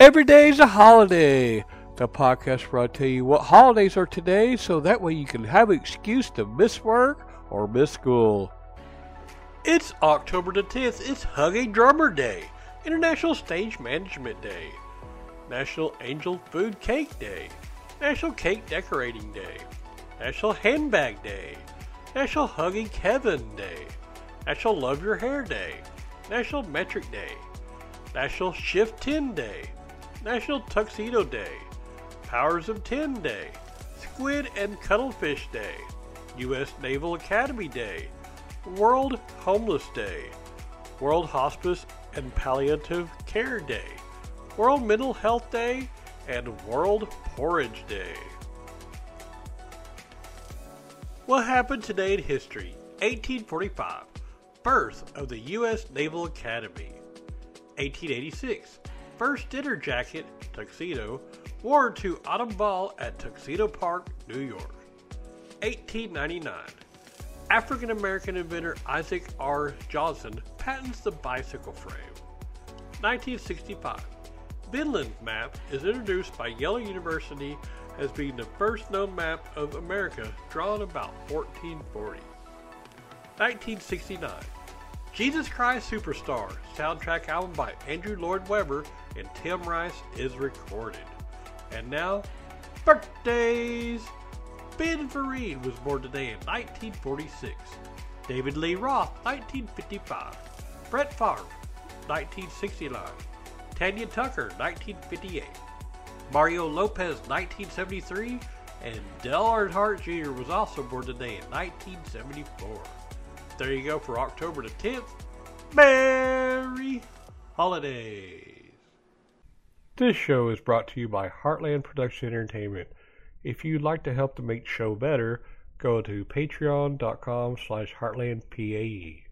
Every day's a holiday. The podcast where I tell you what holidays are today so that way you can have an excuse to miss work or miss school. It's October the 10th. It's Hug a Drummer Day, International Stage Management Day, National Angel Food Cake Day, National Cake Decorating Day, National Handbag Day, National Hugging Kevin Day, National Love Your Hair Day, National Metric Day, National Shift 10 Day, National Tuxedo Day, Powers of 10 Day, Squid and Cuttlefish Day, U.S. Naval Academy Day, World Homeless Day, World Hospice and Palliative Care Day, World Mental Health Day, and World Porridge Day. What happened today in history? 1845, birth of the U.S. Naval Academy. 1886, first dinner jacket, tuxedo, worn to autumn ball at Tuxedo Park, New York. 1899, African American inventor Isaac R. Johnson patents the bicycle frame. 1965, Vinland map is introduced by Yale University as being the first known map of America drawn about 1440. 1969, Jesus Christ Superstar soundtrack album by Andrew Lloyd Webber and Tim Rice is recorded. And now, birthdays! Ben Vereen was born today in 1946. David Lee Roth, 1955. Brett Favre, 1969. Tanya Tucker, 1958. Mario Lopez, 1973. And Dale Earnhardt Jr. was also born today in 1974. There you go for October the 10th. Merry Holidays! This show is brought to you by Heartland Production Entertainment. If you'd like to help to make the show better, go to patreon.com slash heartlandpae.